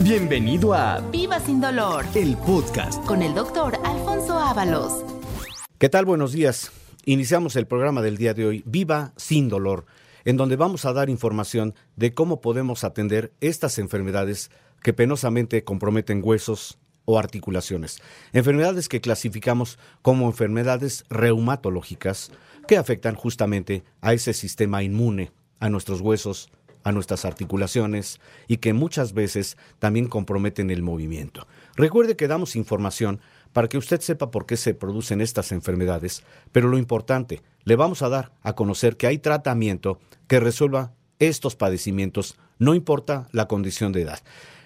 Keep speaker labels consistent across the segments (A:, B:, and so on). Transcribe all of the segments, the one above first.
A: Bienvenido a
B: Viva sin dolor
A: el podcast.
B: con el doctor Alfonso Ábalos.
C: ¿Qué tal? Buenos días. Iniciamos el programa del día de hoy, Viva sin dolor, en donde vamos a dar información de cómo podemos atender estas enfermedades que penosamente comprometen huesos o articulaciones. Enfermedades que clasificamos como enfermedades reumatológicas que afectan justamente a ese sistema inmune, a nuestros huesos, a nuestras articulaciones y que muchas veces también comprometen el movimiento. Recuerde que damos información para que usted sepa por qué se producen estas enfermedades, pero lo importante, le vamos a dar a conocer que hay tratamiento que resuelva estos padecimientos, no importa la condición de edad.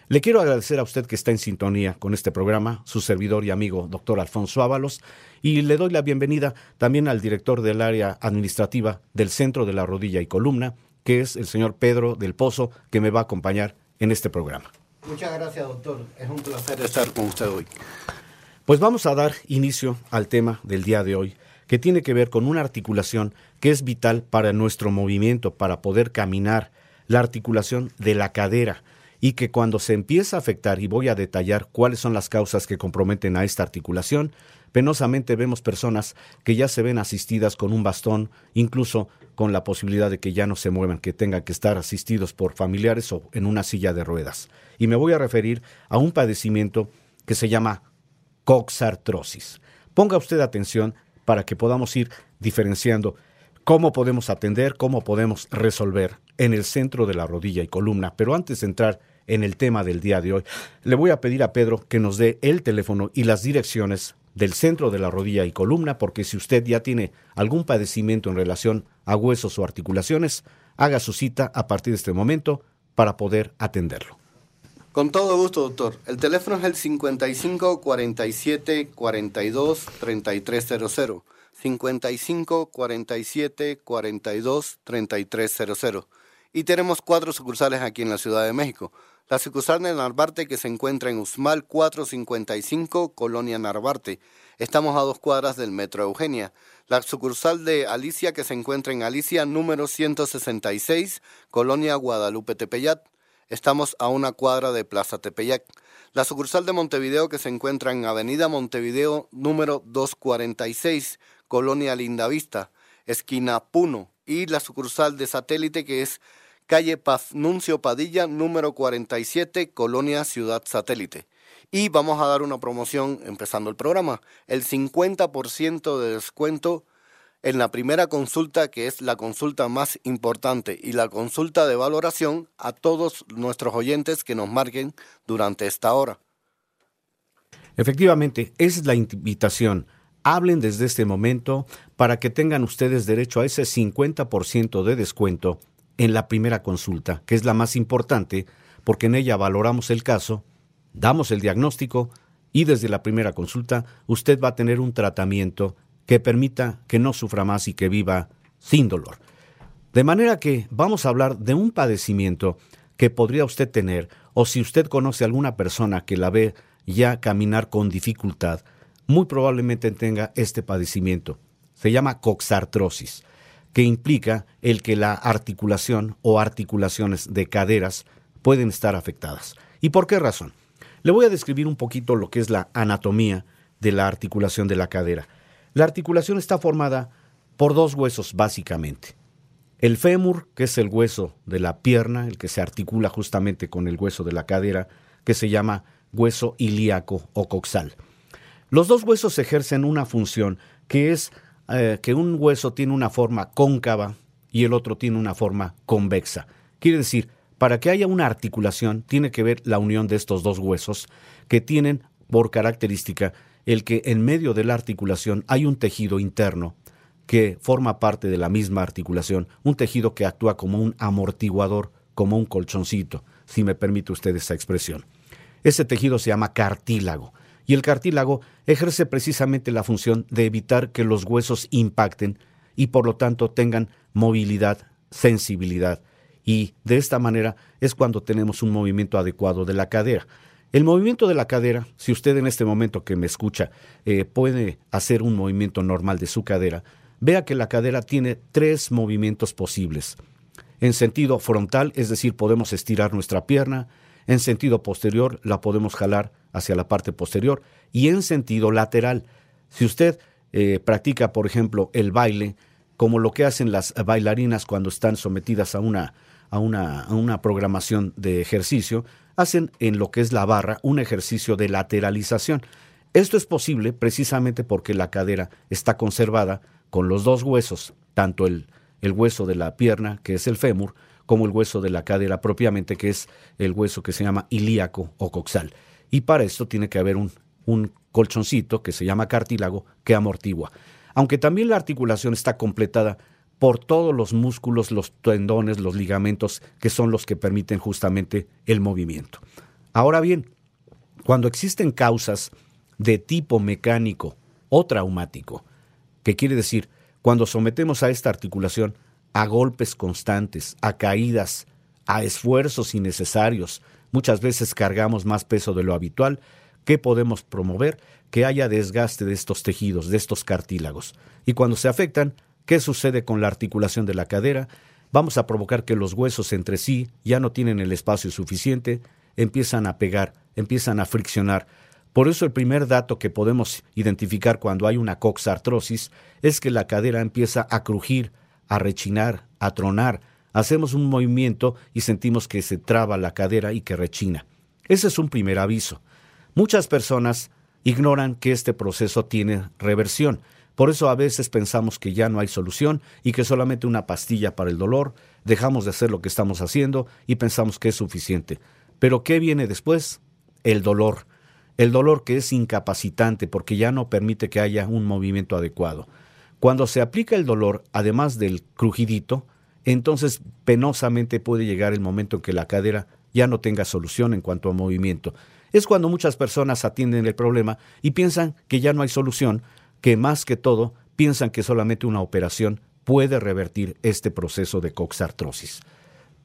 C: Le quiero agradecer a usted que está en sintonía con este programa, su servidor y amigo, doctor Alfonso Ábalos, y le doy la bienvenida también al director del área administrativa del Centro de la Rodilla y Columna, que es el señor Pedro del Pozo, que me va a acompañar en este programa.
D: Muchas gracias, doctor. Es un placer estar con usted hoy.
C: Pues vamos a dar inicio al tema del día de hoy, que tiene que ver con una articulación que es vital para nuestro movimiento, para poder caminar, la articulación de la cadera, y que cuando se empieza a afectar, y voy a detallar cuáles son las causas que comprometen a esta articulación, penosamente vemos personas que ya se ven asistidas con un bastón, incluso con la posibilidad de que ya no se muevan, que tengan que estar asistidos por familiares o en una silla de ruedas. Y me voy a referir a un padecimiento que se llama coxartrosis. Ponga usted atención para que podamos ir diferenciando cómo podemos atender, cómo podemos resolver en el centro de la rodilla y columna. Pero antes de entrar en el tema del día de hoy, le voy a pedir a Pedro que nos dé el teléfono y las direcciones del centro de la rodilla y columna, porque si usted ya tiene algún padecimiento en relación a huesos o articulaciones, haga su cita a partir de este momento para poder atenderlo.
D: Con todo gusto, doctor. El teléfono es el 55 47 42 3300. 55 47 42 3300. Y tenemos cuatro sucursales aquí en la Ciudad de México. La sucursal de Narvarte que se encuentra en Usmal 455, Colonia Narvarte. Estamos a dos cuadras del Metro Eugenia. La sucursal de Alicia que se encuentra en Alicia número 166, Colonia Guadalupe Tepeyat. Estamos a una cuadra de Plaza Tepeyac. La sucursal de Montevideo que se encuentra en Avenida Montevideo número 246, Colonia Lindavista, esquina Puno. Y la sucursal de Satélite que es calle Paz-Nuncio Padilla número 47, Colonia Ciudad Satélite. Y vamos a dar una promoción empezando el programa. El 50% de descuento en la primera consulta, que es la consulta más importante, y la consulta de valoración a todos nuestros oyentes que nos marquen durante esta hora.
C: Efectivamente, es la invitación. Hablen desde este momento para que tengan ustedes derecho a ese 50% de descuento en la primera consulta, que es la más importante, porque en ella valoramos el caso, damos el diagnóstico y desde la primera consulta usted va a tener un tratamiento que permita que no sufra más y que viva sin dolor. De manera que vamos a hablar de un padecimiento que podría usted tener o si usted conoce a alguna persona que la ve ya caminar con dificultad, muy probablemente tenga este padecimiento. Se llama coxartrosis, que implica el que la articulación o articulaciones de caderas pueden estar afectadas. ¿Y por qué razón? Le voy a describir un poquito lo que es la anatomía de la articulación de la cadera. La articulación está formada por dos huesos básicamente. El fémur, que es el hueso de la pierna, el que se articula justamente con el hueso de la cadera, que se llama hueso ilíaco o coxal. Los dos huesos ejercen una función que es eh, que un hueso tiene una forma cóncava y el otro tiene una forma convexa. Quiere decir, para que haya una articulación tiene que ver la unión de estos dos huesos que tienen por característica el que en medio de la articulación hay un tejido interno que forma parte de la misma articulación, un tejido que actúa como un amortiguador, como un colchoncito, si me permite usted esa expresión. Ese tejido se llama cartílago y el cartílago ejerce precisamente la función de evitar que los huesos impacten y por lo tanto tengan movilidad, sensibilidad. Y de esta manera es cuando tenemos un movimiento adecuado de la cadera. El movimiento de la cadera, si usted en este momento que me escucha eh, puede hacer un movimiento normal de su cadera, vea que la cadera tiene tres movimientos posibles. En sentido frontal, es decir, podemos estirar nuestra pierna, En sentido posterior la podemos jalar hacia la parte posterior y en sentido lateral. Si usted eh, practica, por ejemplo, el baile, como lo que hacen las bailarinas cuando están sometidas a una, a una, a una programación de ejercicio, hacen en lo que es la barra un ejercicio de lateralización. Esto es posible precisamente porque la cadera está conservada con los dos huesos, tanto el, el hueso de la pierna, que es el fémur, como el hueso de la cadera propiamente, que es el hueso que se llama ilíaco o coxal. Y para esto tiene que haber un, un colchoncito que se llama cartílago que amortigua. Aunque también la articulación está completada por todos los músculos, los tendones, los ligamentos, que son los que permiten justamente el movimiento. Ahora bien, cuando existen causas de tipo mecánico o traumático, que quiere decir cuando sometemos a esta articulación a golpes constantes, a caídas, a esfuerzos innecesarios, muchas veces cargamos más peso de lo habitual, ¿qué podemos promover? Que haya desgaste de estos tejidos, de estos cartílagos. Y cuando se afectan, ¿qué sucede con la articulación de la cadera? Vamos a provocar que los huesos entre sí ya no tienen el espacio suficiente, empiezan a pegar, empiezan a friccionar. Por eso el primer dato que podemos identificar cuando hay una coxartrosis es que la cadera empieza a crujir, a rechinar, a tronar. Hacemos un movimiento y sentimos que se traba la cadera y que rechina. Ese es un primer aviso. Muchas personas ignoran que este proceso tiene reversión. Por eso a veces pensamos que ya no hay solución y que solamente una pastilla para el dolor, dejamos de hacer lo que estamos haciendo y pensamos que es suficiente. Pero ¿qué viene después? El dolor. El dolor que es incapacitante porque ya no permite que haya un movimiento adecuado. Cuando se aplica el dolor, además del crujidito, entonces penosamente puede llegar el momento en que la cadera ya no tenga solución en cuanto a movimiento es cuando muchas personas atienden el problema y piensan que ya no hay solución, que más que todo piensan que solamente una operación puede revertir este proceso de coxartrosis.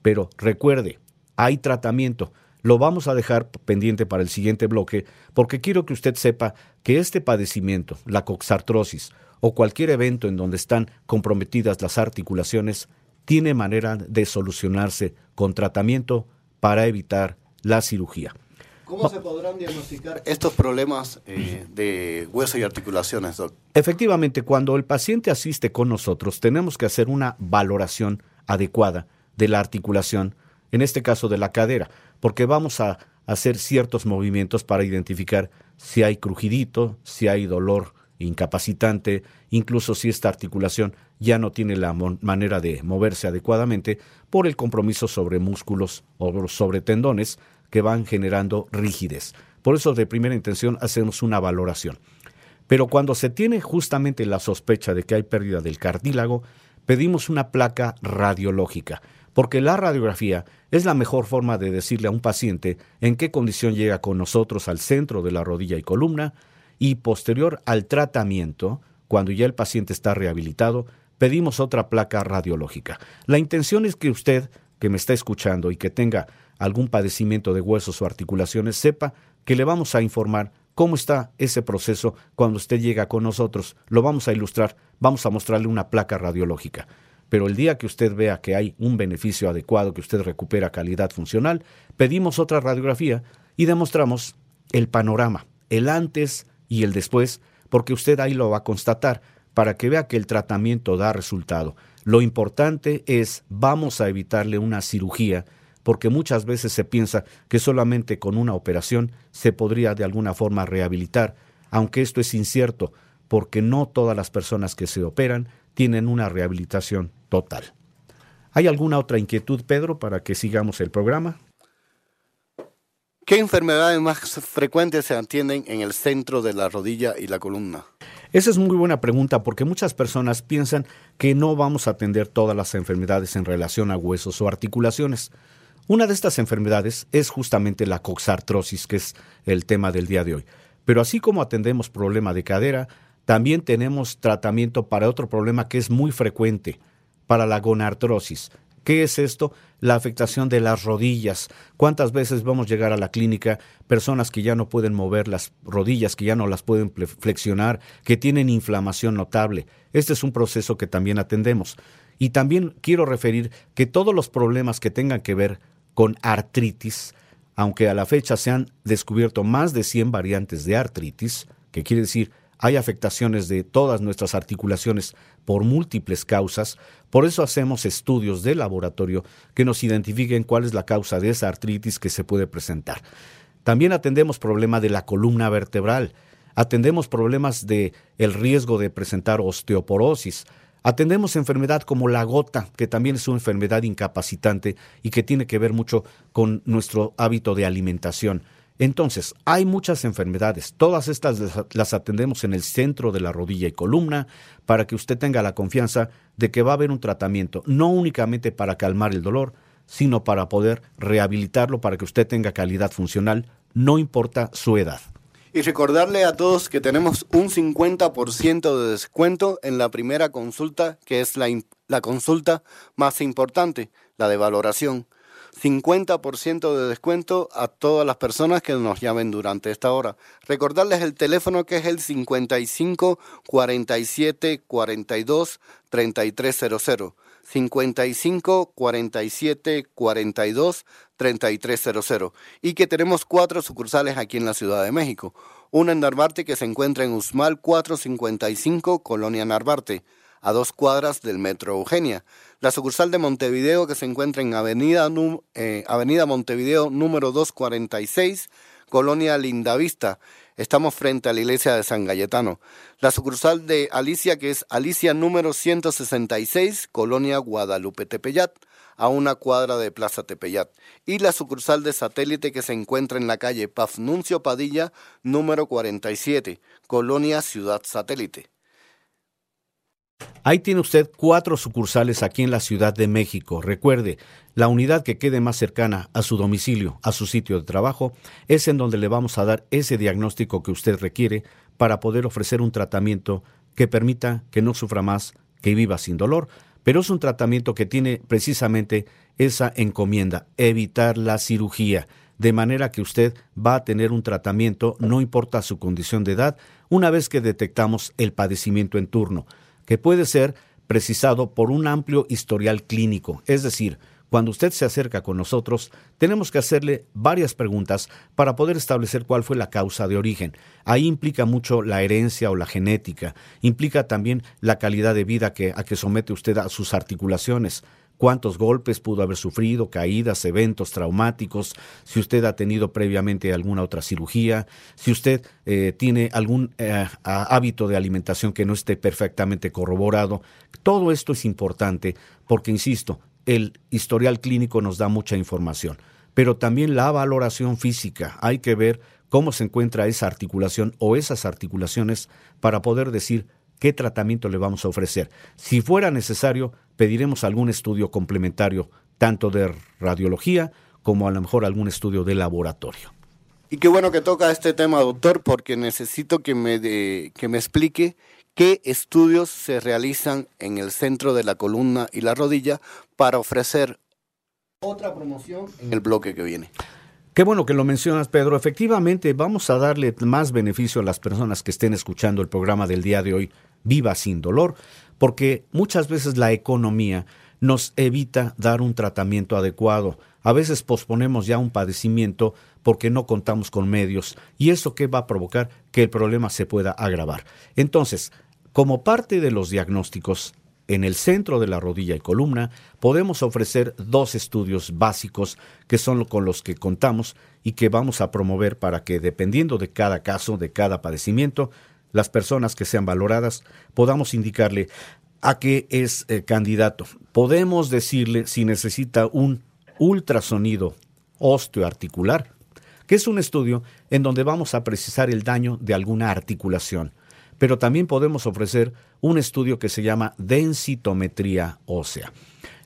C: Pero recuerde, hay tratamiento. Lo vamos a dejar pendiente para el siguiente bloque porque quiero que usted sepa que este padecimiento, la coxartrosis o cualquier evento en donde están comprometidas las articulaciones, tiene manera de solucionarse con tratamiento para evitar la cirugía.
D: ¿Cómo se podrán diagnosticar estos problemas eh, de hueso y articulaciones, doctor?
C: Efectivamente, cuando el paciente asiste con nosotros, tenemos que hacer una valoración adecuada de la articulación, en este caso de la cadera, porque vamos a hacer ciertos movimientos para identificar si hay crujidito, si hay dolor incapacitante, incluso si esta articulación ya no tiene la manera de moverse adecuadamente por el compromiso sobre músculos o sobre tendones, que van generando rigidez. Por eso de primera intención hacemos una valoración. Pero cuando se tiene justamente la sospecha de que hay pérdida del cartílago, pedimos una placa radiológica, porque la radiografía es la mejor forma de decirle a un paciente en qué condición llega con nosotros al centro de la rodilla y columna, y posterior al tratamiento, cuando ya el paciente está rehabilitado, pedimos otra placa radiológica. La intención es que usted, que me está escuchando y que tenga algún padecimiento de huesos o articulaciones, sepa que le vamos a informar cómo está ese proceso cuando usted llega con nosotros. Lo vamos a ilustrar, vamos a mostrarle una placa radiológica. Pero el día que usted vea que hay un beneficio adecuado, que usted recupera calidad funcional, pedimos otra radiografía y demostramos el panorama, el antes y el después, porque usted ahí lo va a constatar para que vea que el tratamiento da resultado. Lo importante es, vamos a evitarle una cirugía porque muchas veces se piensa que solamente con una operación se podría de alguna forma rehabilitar, aunque esto es incierto, porque no todas las personas que se operan tienen una rehabilitación total. ¿Hay alguna otra inquietud, Pedro, para que sigamos el programa?
D: ¿Qué enfermedades más frecuentes se atienden en el centro de la rodilla y la columna?
C: Esa es muy buena pregunta porque muchas personas piensan que no vamos a atender todas las enfermedades en relación a huesos o articulaciones. Una de estas enfermedades es justamente la coxartrosis, que es el tema del día de hoy. Pero así como atendemos problema de cadera, también tenemos tratamiento para otro problema que es muy frecuente, para la gonartrosis. ¿Qué es esto? La afectación de las rodillas. ¿Cuántas veces vamos a llegar a la clínica personas que ya no pueden mover las rodillas, que ya no las pueden flexionar, que tienen inflamación notable? Este es un proceso que también atendemos. Y también quiero referir que todos los problemas que tengan que ver con artritis, aunque a la fecha se han descubierto más de 100 variantes de artritis, que quiere decir hay afectaciones de todas nuestras articulaciones por múltiples causas, por eso hacemos estudios de laboratorio que nos identifiquen cuál es la causa de esa artritis que se puede presentar. También atendemos problemas de la columna vertebral, atendemos problemas de el riesgo de presentar osteoporosis, atendemos enfermedad como la gota, que también es una enfermedad incapacitante y que tiene que ver mucho con nuestro hábito de alimentación. Entonces, hay muchas enfermedades, todas estas las atendemos en el centro de la rodilla y columna para que usted tenga la confianza de que va a haber un tratamiento, no únicamente para calmar el dolor, sino para poder rehabilitarlo para que usted tenga calidad funcional, no importa su edad.
D: Y recordarle a todos que tenemos un 50% de descuento en la primera consulta, que es la, la consulta más importante, la de valoración. 50% de descuento a todas las personas que nos llamen durante esta hora. Recordarles el teléfono que es el 55 47 42 3300. 55 47 42 3300 y que tenemos cuatro sucursales aquí en la Ciudad de México. Una en Narvarte que se encuentra en Usmal 455, Colonia Narvarte a dos cuadras del Metro Eugenia. La sucursal de Montevideo que se encuentra en Avenida, eh, Montevideo número 246, Colonia Lindavista. Estamos frente a la iglesia de San Galletano. La sucursal de Alicia que es Alicia número 166, Colonia Guadalupe Tepeyat a una cuadra de Plaza Tepeyat, y la sucursal de satélite que se encuentra en la calle Pafnuncio Padilla, número 47, Colonia Ciudad Satélite.
C: Ahí tiene usted cuatro sucursales aquí en la Ciudad de México. Recuerde, la unidad que quede más cercana a su domicilio, a su sitio de trabajo, es en donde le vamos a dar ese diagnóstico que usted requiere para poder ofrecer un tratamiento que permita que no sufra más, que viva sin dolor, pero es un tratamiento que tiene precisamente esa encomienda, evitar la cirugía, de manera que usted va a tener un tratamiento, no importa su condición de edad, una vez que detectamos el padecimiento en turno que puede ser precisado por un amplio historial clínico, es decir, cuando usted se acerca con nosotros, tenemos que hacerle varias preguntas para poder establecer cuál fue la causa de origen. Ahí implica mucho la herencia o la genética, implica también la calidad de vida que, a que somete usted a sus articulaciones, cuántos golpes pudo haber sufrido, caídas, eventos traumáticos, si usted ha tenido previamente alguna otra cirugía, si usted eh, tiene algún eh, hábito de alimentación que no esté perfectamente corroborado. Todo esto es importante porque, insisto, el historial clínico nos da mucha información, pero también la valoración física. Hay que ver cómo se encuentra esa articulación o esas articulaciones para poder decir qué tratamiento le vamos a ofrecer. Si fuera necesario, pediremos algún estudio complementario, tanto de radiología como a lo mejor algún estudio de laboratorio.
D: Y qué bueno que toca este tema, doctor, porque necesito que me, que me explique qué estudios se realizan en el centro de la columna y la rodilla para ofrecer otra promoción en el bloque que viene.
C: Qué bueno que lo mencionas, Pedro. Efectivamente, vamos a darle más beneficio a las personas que estén escuchando el programa del día de hoy, Viva sin dolor, porque muchas veces la economía nos evita dar un tratamiento adecuado. A veces posponemos ya un padecimiento porque no contamos con medios y eso que va a provocar que el problema se pueda agravar. Entonces, como parte de los diagnósticos, en el centro de la rodilla y columna podemos ofrecer dos estudios básicos que son con los que contamos y que vamos a promover para que, dependiendo de cada caso, de cada padecimiento, las personas que sean valoradas podamos indicarle a qué es eh, candidato. Podemos decirle si necesita un ultrasonido osteoarticular, que es un estudio en donde vamos a precisar el daño de alguna articulación pero también podemos ofrecer un estudio que se llama densitometría ósea.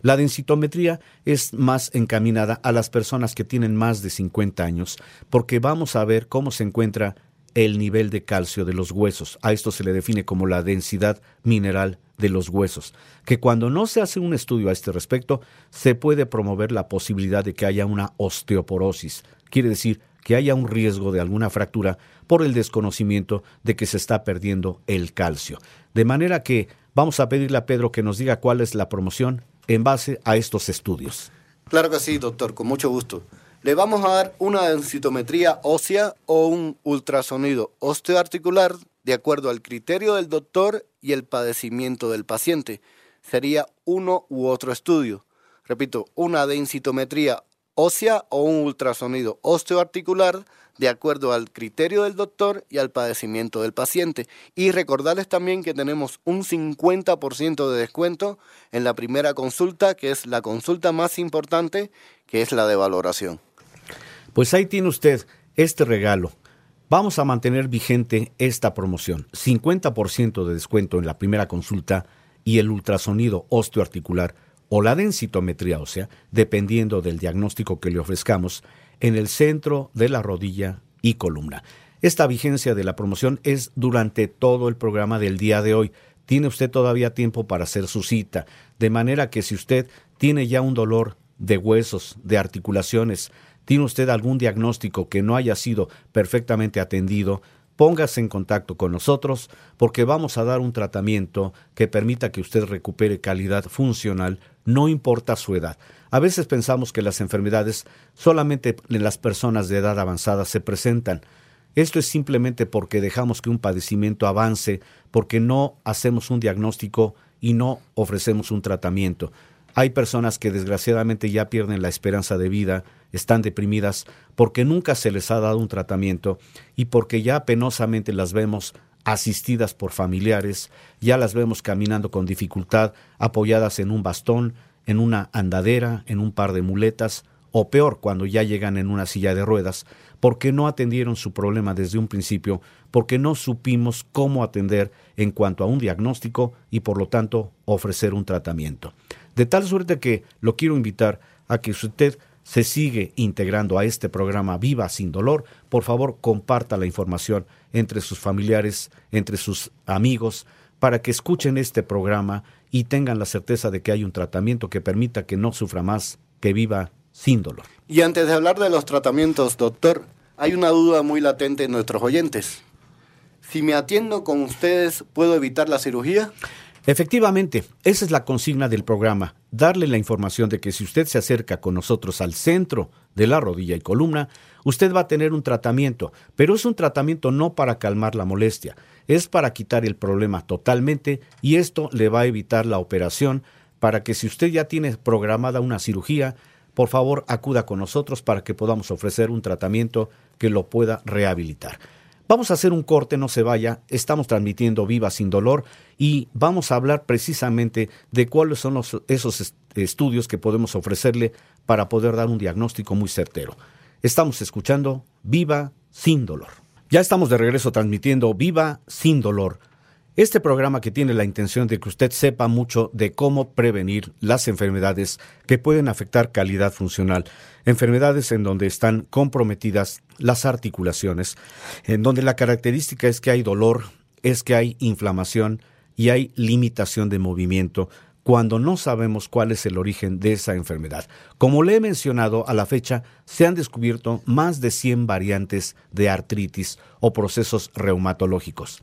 C: La densitometría es más encaminada a las personas que tienen más de 50 años porque vamos a ver cómo se encuentra el nivel de calcio de los huesos. A esto se le define como la densidad mineral de los huesos, que cuando no se hace un estudio a este respecto, se puede promover la posibilidad de que haya una osteoporosis, quiere decir que haya un riesgo de alguna fractura por el desconocimiento de que se está perdiendo el calcio. De manera que vamos a pedirle a Pedro que nos diga cuál es la promoción en base a estos estudios.
D: Claro que sí, doctor, con mucho gusto. le vamos a dar una densitometría ósea o un ultrasonido osteoarticular de acuerdo al criterio del doctor y el padecimiento del paciente. Sería uno u otro estudio. Repito, una densitometría ósea o un ultrasonido osteoarticular de acuerdo al criterio del doctor y al padecimiento del paciente. Y recordarles también que tenemos un 50% de descuento en la primera consulta, que es la consulta más importante, que es la de valoración.
C: Pues ahí tiene usted este regalo. Vamos a mantener vigente esta promoción. 50% de descuento en la primera consulta y el ultrasonido osteoarticular o la densitometría ósea, dependiendo del diagnóstico que le ofrezcamos, en el centro de la rodilla y columna. Esta vigencia de la promoción es durante todo el programa del día de hoy. Tiene usted todavía tiempo para hacer su cita, de manera que si usted tiene ya un dolor de huesos, de articulaciones, tiene usted algún diagnóstico que no haya sido perfectamente atendido, póngase en contacto con nosotros porque vamos a dar un tratamiento que permita que usted recupere calidad funcional, no importa su edad. A veces pensamos que las enfermedades solamente en las personas de edad avanzada se presentan. Esto es simplemente porque dejamos que un padecimiento avance, porque no hacemos un diagnóstico y no ofrecemos un tratamiento. Hay personas que desgraciadamente ya pierden la esperanza de vida, están deprimidas porque nunca se les ha dado un tratamiento y porque ya penosamente las vemos asistidas por familiares, ya las vemos caminando con dificultad, apoyadas en un bastón, en una andadera, en un par de muletas, o peor, cuando ya llegan en una silla de ruedas, porque no atendieron su problema desde un principio, porque no supimos cómo atender en cuanto a un diagnóstico y por lo tanto ofrecer un tratamiento. De tal suerte que lo quiero invitar a que usted se sigue integrando a este programa Viva sin dolor, por favor comparta la información entre sus familiares, entre sus amigos, para que escuchen este programa y tengan la certeza de que hay un tratamiento que permita que no sufra más, que viva sin dolor.
D: Y antes de hablar de los tratamientos, doctor, hay una duda muy latente en nuestros oyentes. Si me atiendo con ustedes, ¿puedo evitar la cirugía?
C: Efectivamente, esa es la consigna del programa, darle la información de que si usted se acerca con nosotros al centro de la rodilla y columna, usted va a tener un tratamiento, pero es un tratamiento no para calmar la molestia, es para quitar el problema totalmente y esto le va a evitar la operación para que si usted ya tiene programada una cirugía, por favor acuda con nosotros para que podamos ofrecer un tratamiento que lo pueda rehabilitar. Vamos a hacer un corte, no se vaya. Estamos transmitiendo Viva sin dolor y vamos a hablar precisamente de cuáles son esos estudios que podemos ofrecerle para poder dar un diagnóstico muy certero. Estamos escuchando Viva sin dolor. Ya estamos de regreso transmitiendo Viva sin dolor este programa que tiene la intención de que usted sepa mucho de cómo prevenir las enfermedades que pueden afectar calidad funcional, enfermedades en donde están comprometidas las articulaciones, en donde la característica es que hay dolor, es que hay inflamación y hay limitación de movimiento cuando no sabemos cuál es el origen de esa enfermedad. Como le he mencionado, a la fecha se han descubierto más de 100 variantes de artritis o procesos reumatológicos.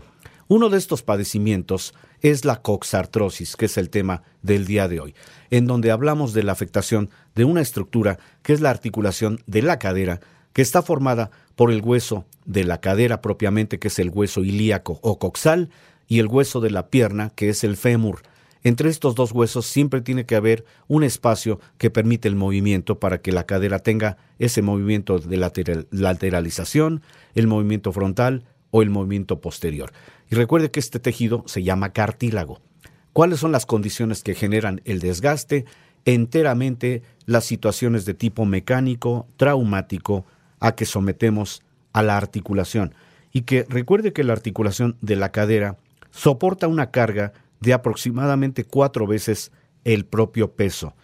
C: Uno de estos padecimientos es la coxartrosis, que es el tema del día de hoy, en donde hablamos de la afectación de una estructura que es la articulación de la cadera, que está formada por el hueso de la cadera propiamente, que es el hueso ilíaco o coxal, y el hueso de la pierna, que es el fémur. Entre estos dos huesos siempre tiene que haber un espacio que permite el movimiento para que la cadera tenga ese movimiento de lateralización, el movimiento frontal o el movimiento posterior. Y recuerde que este tejido se llama cartílago. ¿Cuáles son las condiciones que generan el desgaste? Enteramente las situaciones de tipo mecánico, traumático, a que sometemos a la articulación. Y que recuerde que la articulación de la cadera soporta una carga de aproximadamente cuatro veces el propio peso.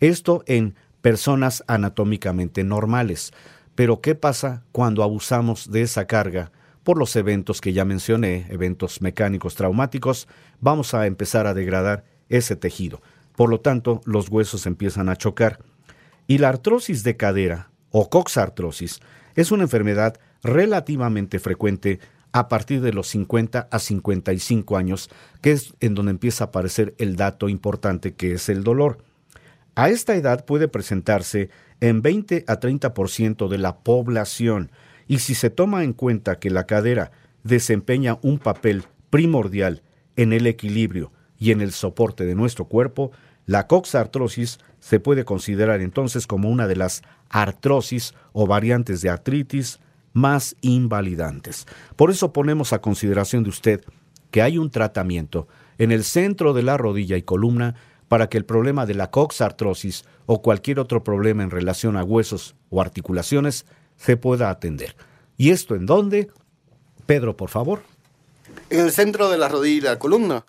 C: Esto en personas anatómicamente normales. Pero ¿qué pasa cuando abusamos de esa carga? Por los eventos que ya mencioné, eventos mecánicos traumáticos, vamos a empezar a degradar ese tejido. Por lo tanto, los huesos empiezan a chocar. Y la artrosis de cadera, o coxartrosis, es una enfermedad relativamente frecuente a partir de los 50 a 55 años, que es en donde empieza a aparecer el dato importante que es el dolor. A esta edad puede presentarse en 20 a 30% de la población y si se toma en cuenta que la cadera desempeña un papel primordial en el equilibrio y en el soporte de nuestro cuerpo, la coxartrosis se puede considerar entonces como una de las artrosis o variantes de artritis más invalidantes. Por eso ponemos a consideración de usted que hay un tratamiento en el centro de la rodilla y columna para que el problema de la coxartrosis o cualquier otro problema en relación a huesos o articulaciones se pueda atender. ¿Y esto en dónde? Pedro, por favor.
D: En el centro de la rodilla columna,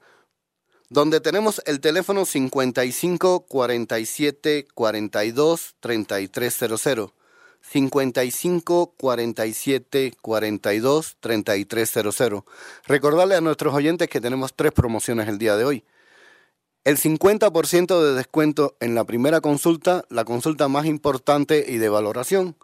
D: donde tenemos el teléfono 55 47 42 3300. 55 47 42 3300. Recordarle a nuestros oyentes que tenemos tres promociones el día de hoy. El 50% de descuento en la primera consulta, la consulta más importante y de valoración,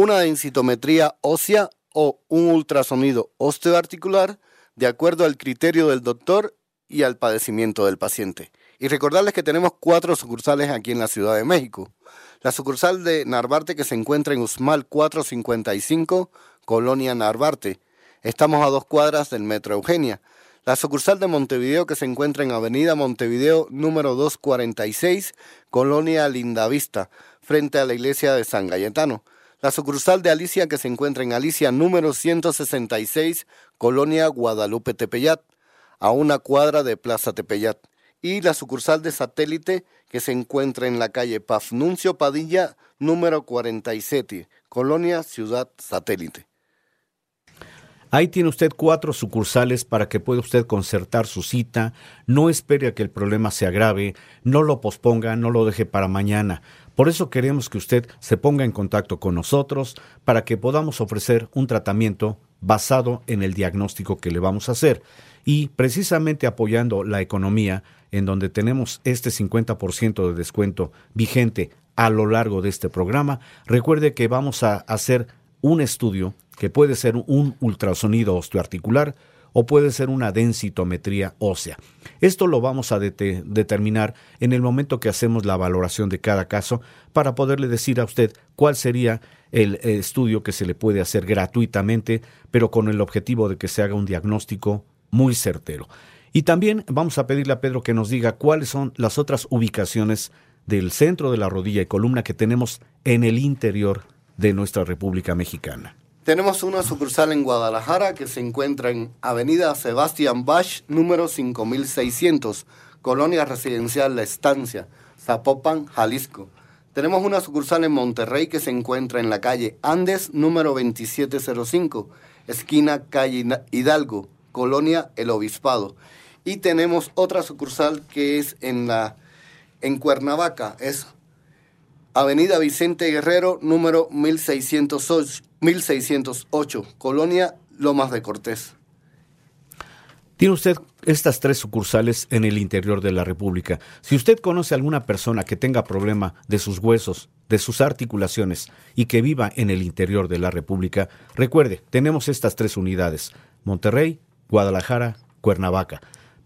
D: una densitometría ósea o un ultrasonido osteoarticular de acuerdo al criterio del doctor y al padecimiento del paciente. Y recordarles que tenemos cuatro sucursales aquí en la Ciudad de México. La sucursal de Narvarte que se encuentra en Usmal 455, Colonia Narvarte. Estamos a dos cuadras del Metro Eugenia la sucursal de Montevideo que se encuentra en Avenida Montevideo número 246, Colonia Lindavista, frente a la iglesia de San Galletano. La sucursal de Alicia que se encuentra en Alicia número 166, Colonia Guadalupe Tepeyat, a una cuadra de Plaza Tepeyat. Y la sucursal de satélite que se encuentra en la calle Pafnuncio Padilla número 47, Colonia Ciudad Satélite.
C: Ahí tiene usted cuatro sucursales para que pueda usted concertar su cita. No espere a que el problema se agrave, no lo posponga, no lo deje para mañana. Por eso queremos que usted se ponga en contacto con nosotros para que podamos ofrecer un tratamiento basado en el diagnóstico que le vamos a hacer. Y precisamente apoyando la economía, en donde tenemos este 50% de descuento vigente a lo largo de este programa, recuerde que vamos a hacer un estudio que puede ser un ultrasonido osteoarticular o puede ser una densitometría ósea. Esto lo vamos a determinar en el momento que hacemos la valoración de cada caso para poderle decir a usted cuál sería el estudio que se le puede hacer gratuitamente, pero con el objetivo de que se haga un diagnóstico muy certero. Y también vamos a pedirle a Pedro que nos diga cuáles son las otras ubicaciones del centro de la rodilla y columna que tenemos en el interior de nuestra República Mexicana.
D: Tenemos una sucursal en Guadalajara que se encuentra en Avenida Sebastián Bach, número 5600, Colonia Residencial La Estancia, Zapopan, Jalisco. Tenemos una sucursal en Monterrey que se encuentra en la calle Andes, número 2705, esquina calle Hidalgo, Colonia El Obispado. Y tenemos otra sucursal que es en la en Cuernavaca, es Avenida Vicente Guerrero, número 1608, 1608, Colonia Lomas de Cortés.
C: Tiene usted estas tres sucursales en el interior de la República. Si usted conoce a alguna persona que tenga problema de sus huesos, de sus articulaciones y que viva en el interior de la República, recuerde, tenemos estas tres unidades, Monterrey, Guadalajara, Cuernavaca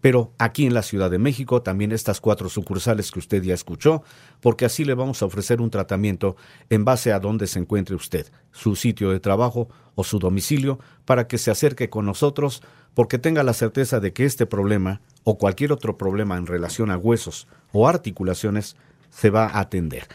C: pero aquí en la Ciudad de México también estas cuatro sucursales que usted ya escuchó, porque así le vamos a ofrecer un tratamiento en base a donde se encuentre usted, su sitio de trabajo o su domicilio, para que se acerque con nosotros, porque tenga la certeza de que este problema o cualquier otro problema en relación a huesos o articulaciones se va a atender.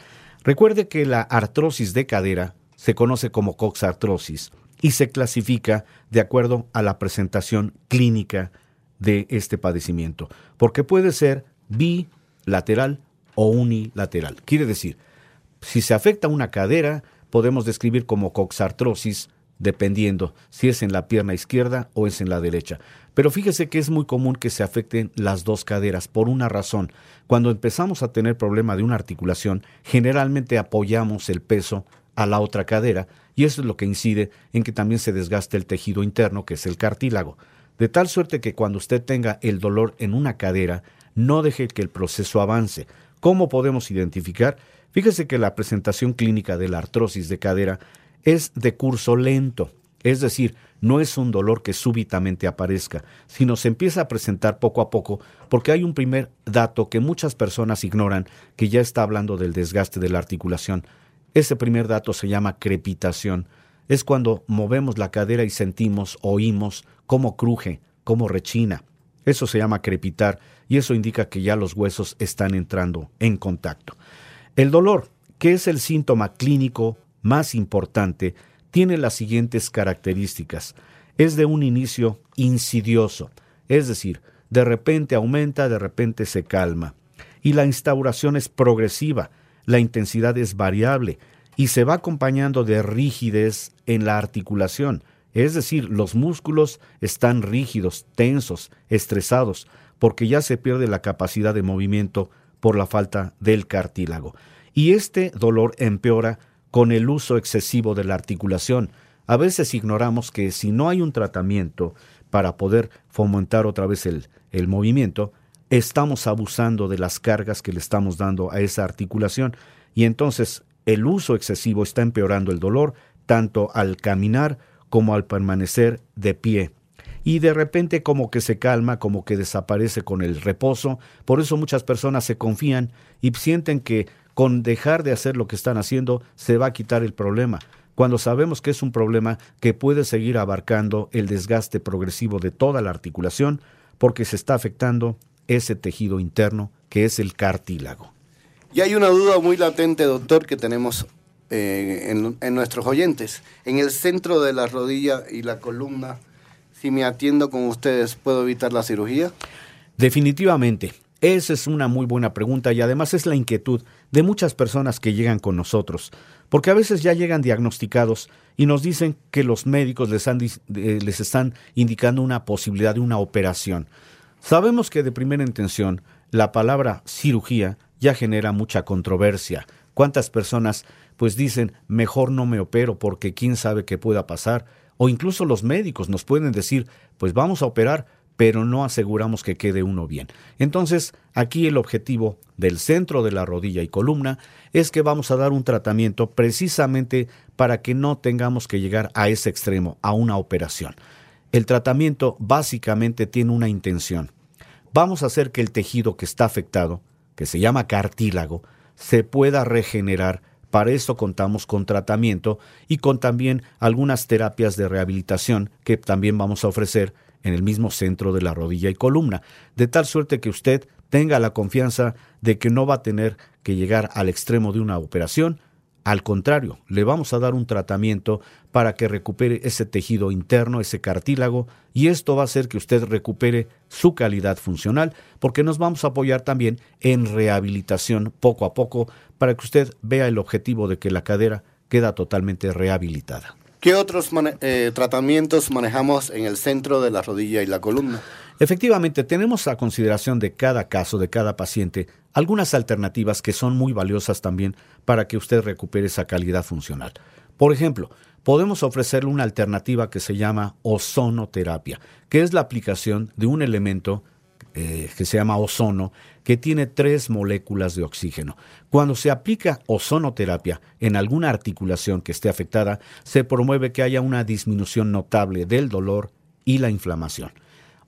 C: Recuerde que la artrosis de cadera se conoce como coxartrosis y se clasifica de acuerdo a la presentación clínica de este padecimiento, porque puede ser bilateral o unilateral. Quiere decir, si se afecta una cadera, podemos describir como coxartrosis, dependiendo si es en la pierna izquierda o es en la derecha. Pero fíjese que es muy común que se afecten las dos caderas por una razón. Cuando empezamos a tener problema de una articulación, generalmente apoyamos el peso a la otra cadera y eso es lo que incide en que también se desgaste el tejido interno, que es el cartílago de tal suerte que cuando usted tenga el dolor en una cadera, no deje que el proceso avance. ¿Cómo podemos identificar? Fíjese que la presentación clínica de la artrosis de cadera es de curso lento. Es decir, no es un dolor que súbitamente aparezca, sino se empieza a presentar poco a poco porque hay un primer dato que muchas personas ignoran que ya está hablando del desgaste de la articulación. Ese primer dato se llama crepitación. Es cuando movemos la cadera y sentimos, oímos cómo cruje, cómo rechina. Eso se llama crepitar y eso indica que ya los huesos están entrando en contacto. El dolor, que es el síntoma clínico más importante, tiene las siguientes características. Es de un inicio insidioso, es decir, de repente aumenta, de repente se calma. Y la instauración es progresiva, la intensidad es variable y se va acompañando de rigidez en la articulación, es decir, los músculos están rígidos, tensos, estresados, porque ya se pierde la capacidad de movimiento por la falta del cartílago. Y este dolor empeora con el uso excesivo de la articulación. A veces ignoramos que si no hay un tratamiento para poder fomentar otra vez el, el movimiento, estamos abusando de las cargas que le estamos dando a esa articulación y entonces el uso excesivo está empeorando el dolor tanto al caminar como al permanecer de pie. Y de repente como que se calma, como que desaparece con el reposo. Por eso muchas personas se confían y sienten que con dejar de hacer lo que están haciendo se va a quitar el problema, cuando sabemos que es un problema que puede seguir abarcando el desgaste progresivo de toda la articulación porque se está afectando ese tejido interno que es el cartílago.
D: Y hay una duda muy latente, doctor, que tenemos en, en, nuestros oyentes. En el centro de la rodilla y la columna, si me atiendo con ustedes, ¿puedo evitar la cirugía?
C: Definitivamente. Esa es una muy buena pregunta y además es la inquietud de muchas personas que llegan con nosotros, porque a veces ya llegan diagnosticados y nos dicen que los médicos les, han, les están indicando una posibilidad de una operación. Sabemos que de primera intención la palabra cirugía ya genera mucha controversia. ¿Cuántas personas pues dicen mejor no me opero porque quién sabe qué pueda pasar? O incluso los médicos nos pueden decir pues vamos a operar, pero no aseguramos que quede uno bien. Entonces, aquí el objetivo del centro de la rodilla y columna es que vamos a dar un tratamiento precisamente para que no tengamos que llegar a ese extremo, a una operación. El tratamiento básicamente tiene una intención. Vamos a hacer que el tejido que está afectado, que se llama cartílago, se pueda regenerar. Para eso contamos con tratamiento y con también algunas terapias de rehabilitación que también vamos a ofrecer en el mismo centro de la rodilla y columna, de tal suerte que usted tenga la confianza de que no va a tener que llegar al extremo de una operación. Al contrario, le vamos a dar un tratamiento para que recupere ese tejido interno, ese cartílago, y esto va a hacer que usted recupere su calidad funcional, porque nos vamos a apoyar también en rehabilitación poco a poco para que usted vea el objetivo de que la cadera queda totalmente rehabilitada.
D: ¿Qué otros eh, tratamientos manejamos en el centro de la rodilla y la columna?
C: Efectivamente, tenemos a consideración de cada caso, de cada paciente, algunas alternativas que son muy valiosas también para que usted recupere esa calidad funcional. Por ejemplo, podemos ofrecerle una alternativa que se llama ozonoterapia, que es la aplicación de un elemento eh, que se llama ozono, que tiene tres moléculas de oxígeno. Cuando se aplica ozonoterapia en alguna articulación que esté afectada, se promueve que haya una disminución notable del dolor y la inflamación.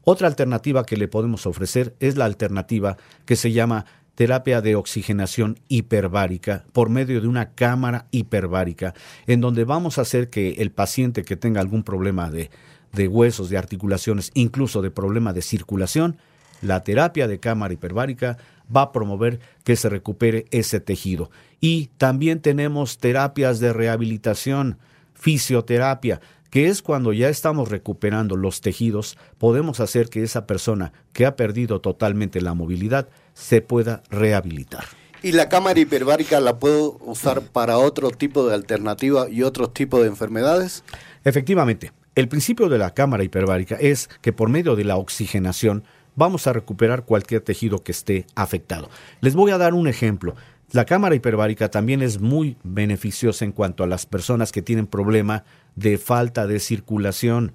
C: Otra alternativa que le podemos ofrecer es la alternativa que se llama terapia de oxigenación hiperbárica por medio de una cámara hiperbárica, en donde vamos a hacer que el paciente que tenga algún problema de, de huesos, de articulaciones, incluso de problema de circulación, la terapia de cámara hiperbárica va a promover que se recupere ese tejido. Y también tenemos terapias de rehabilitación, fisioterapia, que es cuando ya estamos recuperando los tejidos, podemos hacer que esa persona que ha perdido totalmente la movilidad se pueda rehabilitar.
D: ¿Y la cámara hiperbárica la puedo usar para otro tipo de alternativa y otro tipo de enfermedades?
C: Efectivamente, el principio de la cámara hiperbárica es que por medio de la oxigenación vamos a recuperar cualquier tejido que esté afectado. Les voy a dar un ejemplo. La cámara hiperbárica también es muy beneficiosa en cuanto a las personas que tienen problema de falta de circulación.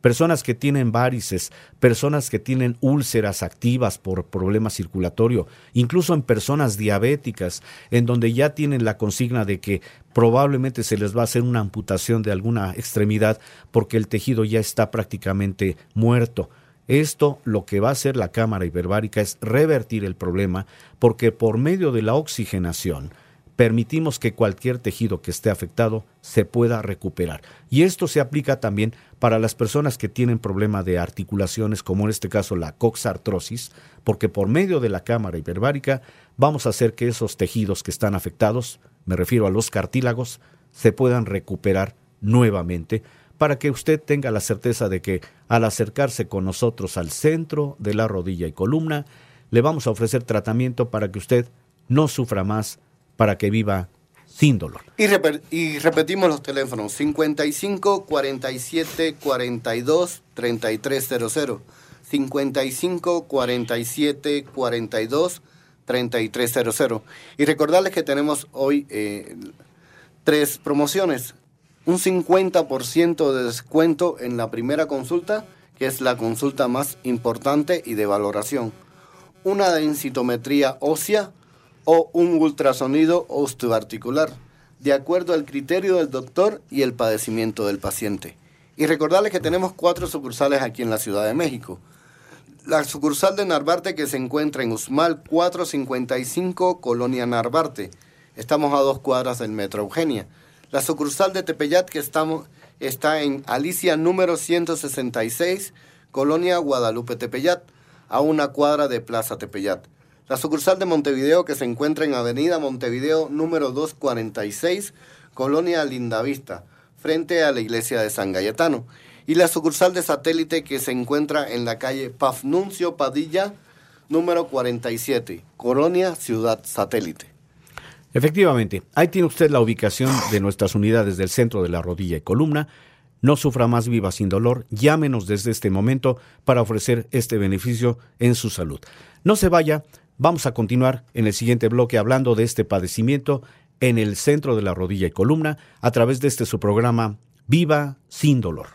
C: personas que tienen varices, personas que tienen úlceras activas por problema circulatorio, incluso en personas diabéticas, en donde ya tienen la consigna de que probablemente se les va a hacer una amputación de alguna extremidad porque el tejido ya está prácticamente muerto. Esto lo que va a hacer la cámara hiperbárica es revertir el problema porque por medio de la oxigenación, permitimos que cualquier tejido que esté afectado se pueda recuperar. Y esto se aplica también para las personas que tienen problema de articulaciones, como en este caso la coxartrosis, porque por medio de la cámara hiperbárica vamos a hacer que esos tejidos que están afectados, me refiero a los cartílagos, se puedan recuperar nuevamente para que usted tenga la certeza de que al acercarse con nosotros al centro de la rodilla y columna, le vamos a ofrecer tratamiento para que usted no sufra más para que viva sin dolor.
D: Y, y, repetimos los teléfonos 55 47 42 3300. 55 47 42 3300. Y recordarles que tenemos hoy eh, tres promociones. Un 50% de descuento en la primera consulta, que es la consulta más importante y de valoración. Una densitometría ósea o un ultrasonido osteoarticular, de acuerdo al criterio del doctor y el padecimiento del paciente. Y recordarles que tenemos cuatro sucursales aquí en la Ciudad de México. La sucursal de Narvarte que se encuentra en Usmal 455, Colonia Narvarte. Estamos a dos cuadras del Metro Eugenia. La sucursal de Tepeyat que estamos, está en Alicia número 166, Colonia Guadalupe Tepeyat, a una cuadra de Plaza Tepeyat. La sucursal de Montevideo que se encuentra en Avenida Montevideo número 246, Colonia Lindavista, frente a la iglesia de San Galletano. Y la sucursal de satélite que se encuentra en la calle Pafnuncio Padilla número 47, Colonia Ciudad Satélite.
C: Efectivamente, ahí tiene usted la ubicación de nuestras unidades del centro de la rodilla y columna. No sufra más viva sin dolor, llámenos desde este momento para ofrecer este beneficio en su salud. No se vaya, Vamos a continuar en el siguiente bloque hablando de este padecimiento en el centro de la rodilla y columna a través de este su programa Viva sin dolor.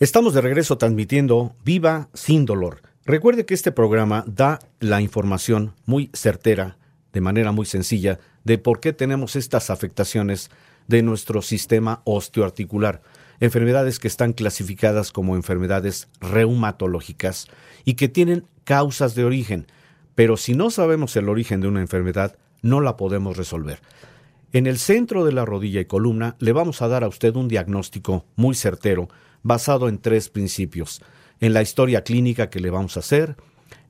C: Estamos de regreso transmitiendo Viva sin dolor. Recuerde que este programa da la información muy certera, de manera muy sencilla, de por qué tenemos estas afectaciones de nuestro sistema osteoarticular, enfermedades que están clasificadas como enfermedades reumatológicas y que tienen causas de origen, pero si no sabemos el origen de una enfermedad, no la podemos resolver. En el centro de la rodilla y columna le vamos a dar a usted un diagnóstico muy certero, basado en tres principios. En la historia clínica que le vamos a hacer,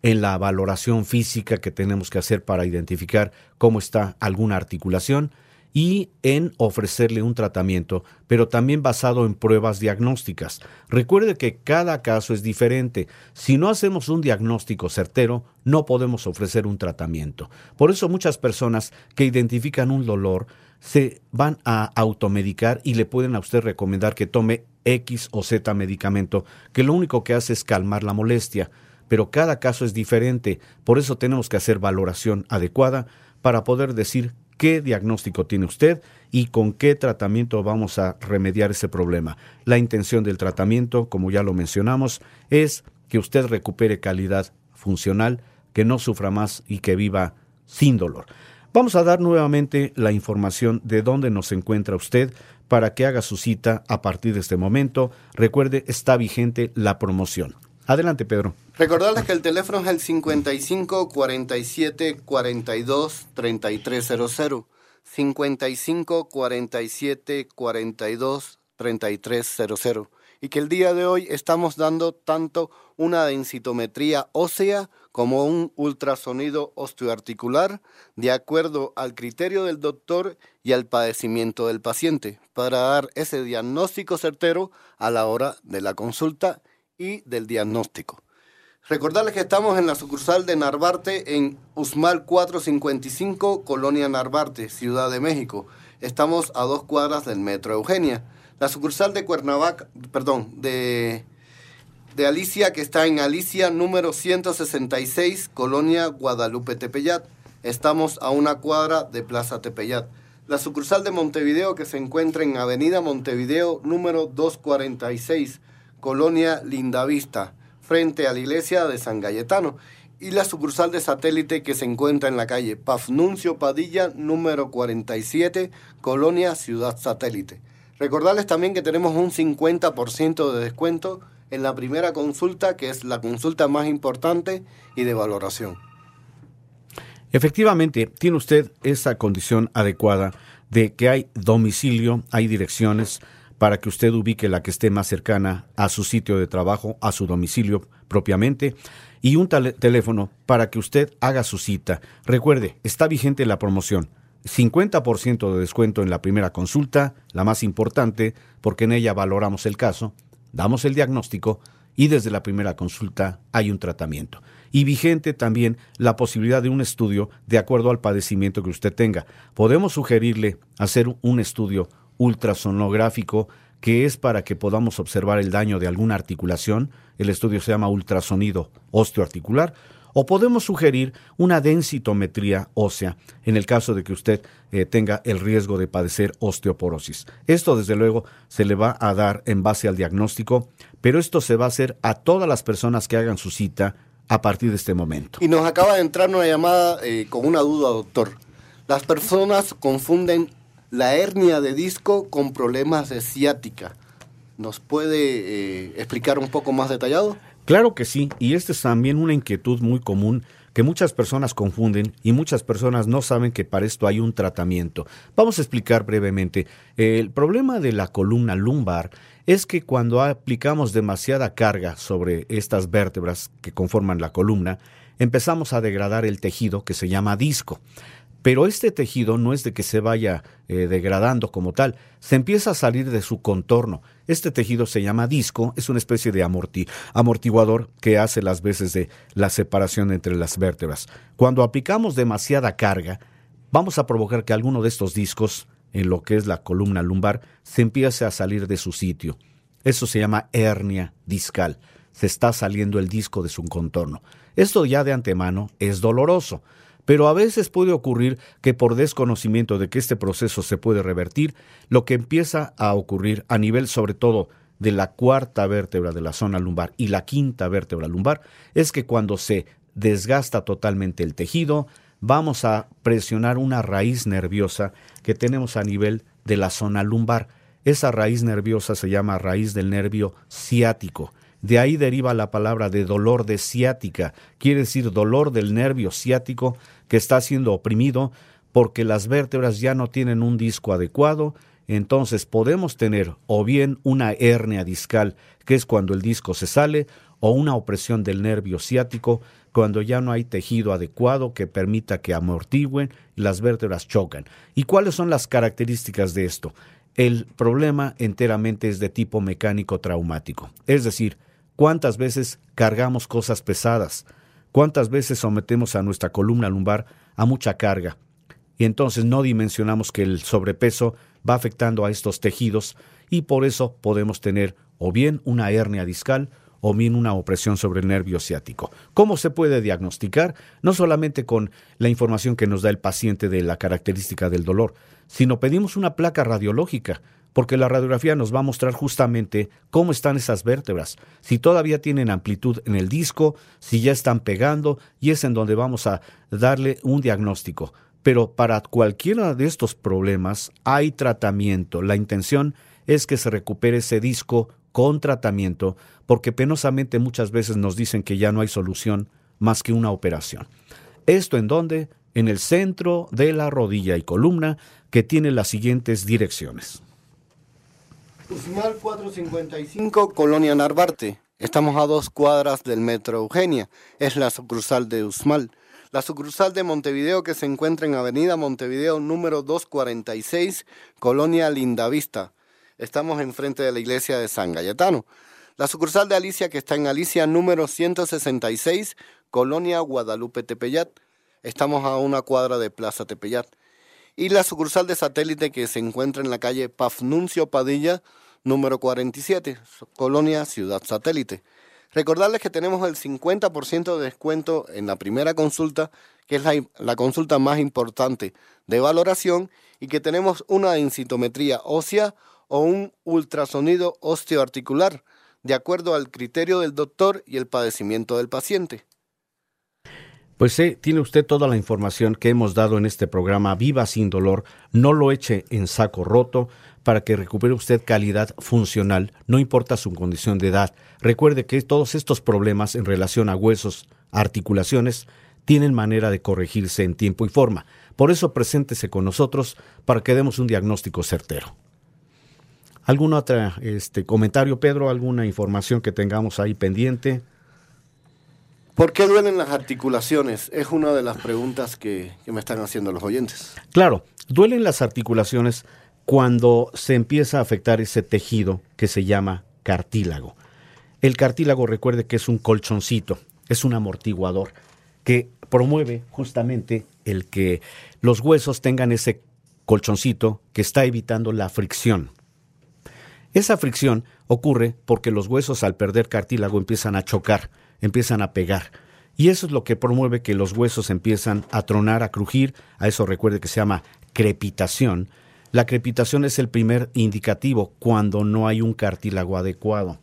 C: en la valoración física que tenemos que hacer para identificar cómo está alguna articulación y en ofrecerle un tratamiento, pero también basado en pruebas diagnósticas. Recuerde que cada caso es diferente. Si no hacemos un diagnóstico certero, no podemos ofrecer un tratamiento. Por eso muchas personas que identifican un dolor se van a automedicar y le pueden a usted recomendar que tome X o Z medicamento, que lo único que hace es calmar la molestia. Pero cada caso es diferente, por eso tenemos que hacer valoración adecuada para poder decir qué diagnóstico tiene usted y con qué tratamiento vamos a remediar ese problema. La intención del tratamiento, como ya lo mencionamos, es que usted recupere calidad funcional, que no sufra más y que viva sin dolor. Vamos a dar nuevamente la información de dónde nos encuentra usted para que haga su cita a partir de este momento. Recuerde, está vigente la promoción. Adelante, Pedro.
D: Recordarles que el teléfono es el 55 47 42 3300. 55 47 42 3300. Y que el día de hoy estamos dando tanto una densitometría ósea como un ultrasonido osteoarticular de acuerdo al criterio del doctor y al padecimiento del paciente para dar ese diagnóstico certero a la hora de la consulta y del diagnóstico. Recordarles que estamos en la sucursal de Narvarte en Usmal 455, Colonia Narvarte, Ciudad de México. Estamos a dos cuadras del Metro Eugenia. La sucursal de Cuernavaca, perdón, de, de Alicia, que está en Alicia número 166, Colonia Guadalupe Tepeyat. Estamos a una cuadra de Plaza Tepeyat. La sucursal de Montevideo, que se encuentra en Avenida Montevideo número 246, Colonia Lindavista, frente a la iglesia de San Galletano. Y la sucursal de satélite que se encuentra en la calle Pafnuncio Padilla, número 47, Colonia Ciudad Satélite. Recordarles también que tenemos un 50% de descuento en la primera consulta, que es la consulta más importante y de valoración.
C: Efectivamente, tiene usted esa condición adecuada de que hay domicilio, hay direcciones para que usted ubique la que esté más cercana a su sitio de trabajo, a su domicilio propiamente, y un teléfono para que usted haga su cita. Recuerde, está vigente la promoción. 50% de descuento en la primera consulta, la más importante, porque en ella valoramos el caso, damos el diagnóstico y desde la primera consulta hay un tratamiento y vigente también la posibilidad de un estudio de acuerdo al padecimiento que usted tenga. Podemos sugerirle hacer un estudio ultrasonográfico que es para que podamos observar el daño de alguna articulación. El estudio se llama ultrasonido osteoarticular. O podemos sugerir una densitometría ósea en el caso de que usted eh, tenga el riesgo de padecer osteoporosis. Esto, desde luego, se le va a dar en base al diagnóstico, pero esto se va a hacer a todas las personas que hagan su cita a partir de este momento.
D: Y nos acaba de entrar una llamada eh, con una duda, doctor. Las personas confunden la hernia de disco con problemas de ciática. ¿Nos puede eh, explicar un poco más detallado?
C: Claro que sí, y esta es también una inquietud muy común que muchas personas confunden y muchas personas no saben que para esto hay un tratamiento. Vamos a explicar brevemente. El problema de la columna lumbar es que cuando aplicamos demasiada carga sobre estas vértebras que conforman la columna, empezamos a degradar el tejido que se llama disco. Pero este tejido no es de que se vaya eh, degradando como tal, se empieza a salir de su contorno. Este tejido se llama disco, es una especie de amortiguador que hace las veces de la separación entre las vértebras. Cuando aplicamos demasiada carga, vamos a provocar que alguno de estos discos en lo que es la columna lumbar, se empiece a salir de su sitio. Eso se llama hernia discal. Se está saliendo el disco de su contorno. Esto ya de antemano es doloroso, pero a veces puede ocurrir que por desconocimiento de que este proceso se puede revertir, lo que empieza a ocurrir a nivel sobre todo de la cuarta vértebra de la zona lumbar y la quinta vértebra lumbar es que cuando se desgasta totalmente el tejido, vamos a presionar una raíz nerviosa que tenemos a nivel de la zona lumbar. Esa raíz nerviosa se llama raíz del nervio ciático. De ahí deriva la palabra de dolor de ciática, quiere decir dolor del nervio ciático que está siendo oprimido porque las vértebras ya no tienen un disco adecuado, entonces podemos tener o bien una hernia discal, que es cuando el disco se sale, o una opresión del nervio ciático, cuando ya no hay tejido adecuado que permita que amortigüen y las vértebras chocan. ¿Y cuáles son las características de esto? El problema enteramente es de tipo mecánico traumático. Es decir, cuántas veces cargamos cosas pesadas, cuántas veces sometemos a nuestra columna lumbar a mucha carga. Y entonces no dimensionamos que el sobrepeso va afectando a estos tejidos y por eso podemos tener o bien una hernia discal o bien una opresión sobre el nervio ciático. ¿Cómo se puede diagnosticar? No solamente con la información que nos da el paciente de la característica del dolor, sino pedimos una placa radiológica, porque la radiografía nos va a mostrar justamente cómo están esas vértebras, si todavía tienen amplitud en el disco, si ya están pegando, y es en donde vamos a darle un diagnóstico. Pero para cualquiera de estos problemas hay tratamiento. La intención es que se recupere ese disco con tratamiento, porque penosamente muchas veces nos dicen que ya no hay solución más que una operación. ¿Esto en dónde? En el centro de la rodilla y columna, que tiene las siguientes direcciones.
D: Usmal 455, Colonia Narvarte. Estamos a dos cuadras del Metro Eugenia. Es la sucursal de Usmal. La sucursal de Montevideo que se encuentra en Avenida Montevideo número 246, Colonia Lindavista. Estamos enfrente de la iglesia de San Galletano. La sucursal de Alicia, que está en Alicia número 166, Colonia Guadalupe Tepeyat. Estamos a una cuadra de Plaza Tepeyat. Y la sucursal de satélite que se encuentra en la calle Pafnuncio Padilla, número 47, Colonia Ciudad Satélite. Recordarles que tenemos el 50% de descuento en la primera consulta, que es la, la, consulta más importante de valoración, y que tenemos una densitometría ósea o un ultrasonido osteoarticular, de acuerdo al criterio del doctor y el padecimiento del paciente.
C: Pues sí, tiene usted toda la información que hemos dado en este programa Viva sin dolor. No lo eche en saco roto para que recupere usted calidad funcional, no importa su condición de edad. Recuerde que todos estos problemas en relación a huesos, articulaciones, tienen manera de corregirse en tiempo y forma. Por eso preséntese con nosotros para que demos un diagnóstico certero. ¿Algún otro este, comentario, Pedro? ¿Alguna información que tengamos ahí pendiente?
D: ¿Por qué duelen las articulaciones? Es una de las preguntas que, que, me están haciendo los oyentes.
C: Claro, duelen las articulaciones cuando se empieza a afectar ese tejido que se llama cartílago. El cartílago, recuerde que es un colchoncito, es un amortiguador que promueve justamente el que los huesos tengan ese colchoncito que está evitando la fricción. Esa fricción ocurre porque los huesos al perder cartílago empiezan a chocar, empiezan a pegar. Y eso es lo que promueve que los huesos empiezan a tronar, a crujir. A eso recuerde que se llama crepitación. La crepitación es el primer indicativo cuando no hay un cartílago adecuado.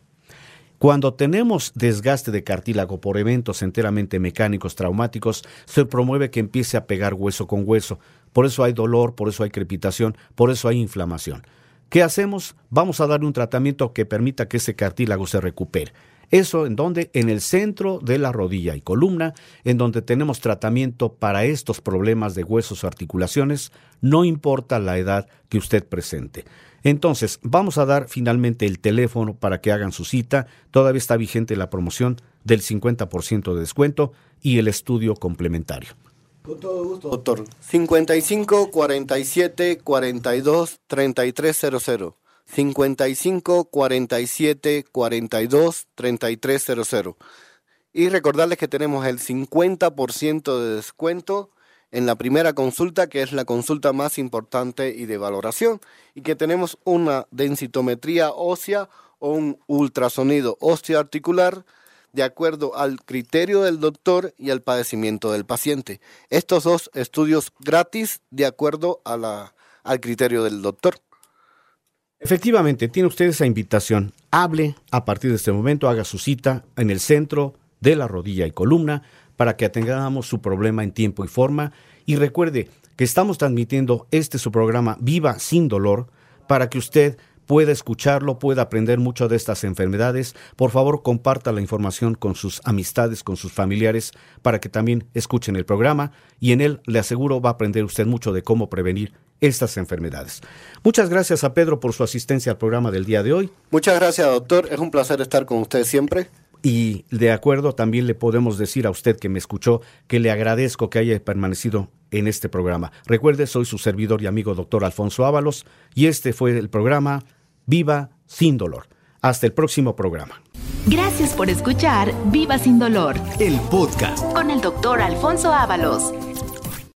C: Cuando tenemos desgaste de cartílago por eventos enteramente mecánicos traumáticos, se promueve que empiece a pegar hueso con hueso. Por eso hay dolor, por eso hay crepitación, por eso hay inflamación. ¿Qué hacemos? Vamos a darle un tratamiento que permita que ese cartílago se recupere. Eso en donde? En el centro de la rodilla y columna, en donde tenemos tratamiento para estos problemas de huesos o articulaciones, no importa la edad que usted presente. Entonces, vamos a dar finalmente el teléfono para que hagan su cita. Todavía está vigente la promoción del 50% de descuento y el estudio complementario.
D: Con todo gusto, doctor. 55 47 42 3300. 55 47 42 3300. Y recordarles que tenemos el 50% de descuento en la primera consulta, que es la consulta más importante y de valoración, y que tenemos una densitometría ósea o un ultrasonido osteoarticular de acuerdo al criterio del doctor y al padecimiento del paciente. Estos dos estudios gratis de acuerdo al criterio del doctor.
C: Efectivamente, tiene usted esa invitación. Hable a partir de este momento, haga su cita en el centro de la rodilla y columna para que atendamos su problema en tiempo y forma. Y recuerde que estamos transmitiendo este su programa Viva sin dolor para que usted pueda escucharlo, pueda aprender mucho de estas enfermedades. Por favor, comparta la información con sus amistades, con sus familiares, para que también escuchen el programa y en él, le aseguro, va a aprender usted mucho de cómo prevenir estas enfermedades. Muchas gracias a Pedro por su asistencia al programa del día de hoy.
D: Muchas gracias, doctor. Es un placer estar con usted siempre.
C: Y de acuerdo, también le podemos decir a usted que me escuchó que le agradezco que haya permanecido en este programa. Recuerde, soy su servidor y amigo doctor Alfonso Ábalos y este fue el programa Viva sin dolor. Hasta el próximo programa.
B: Gracias por escuchar Viva sin dolor.
A: El podcast
B: con el doctor Alfonso Ábalos.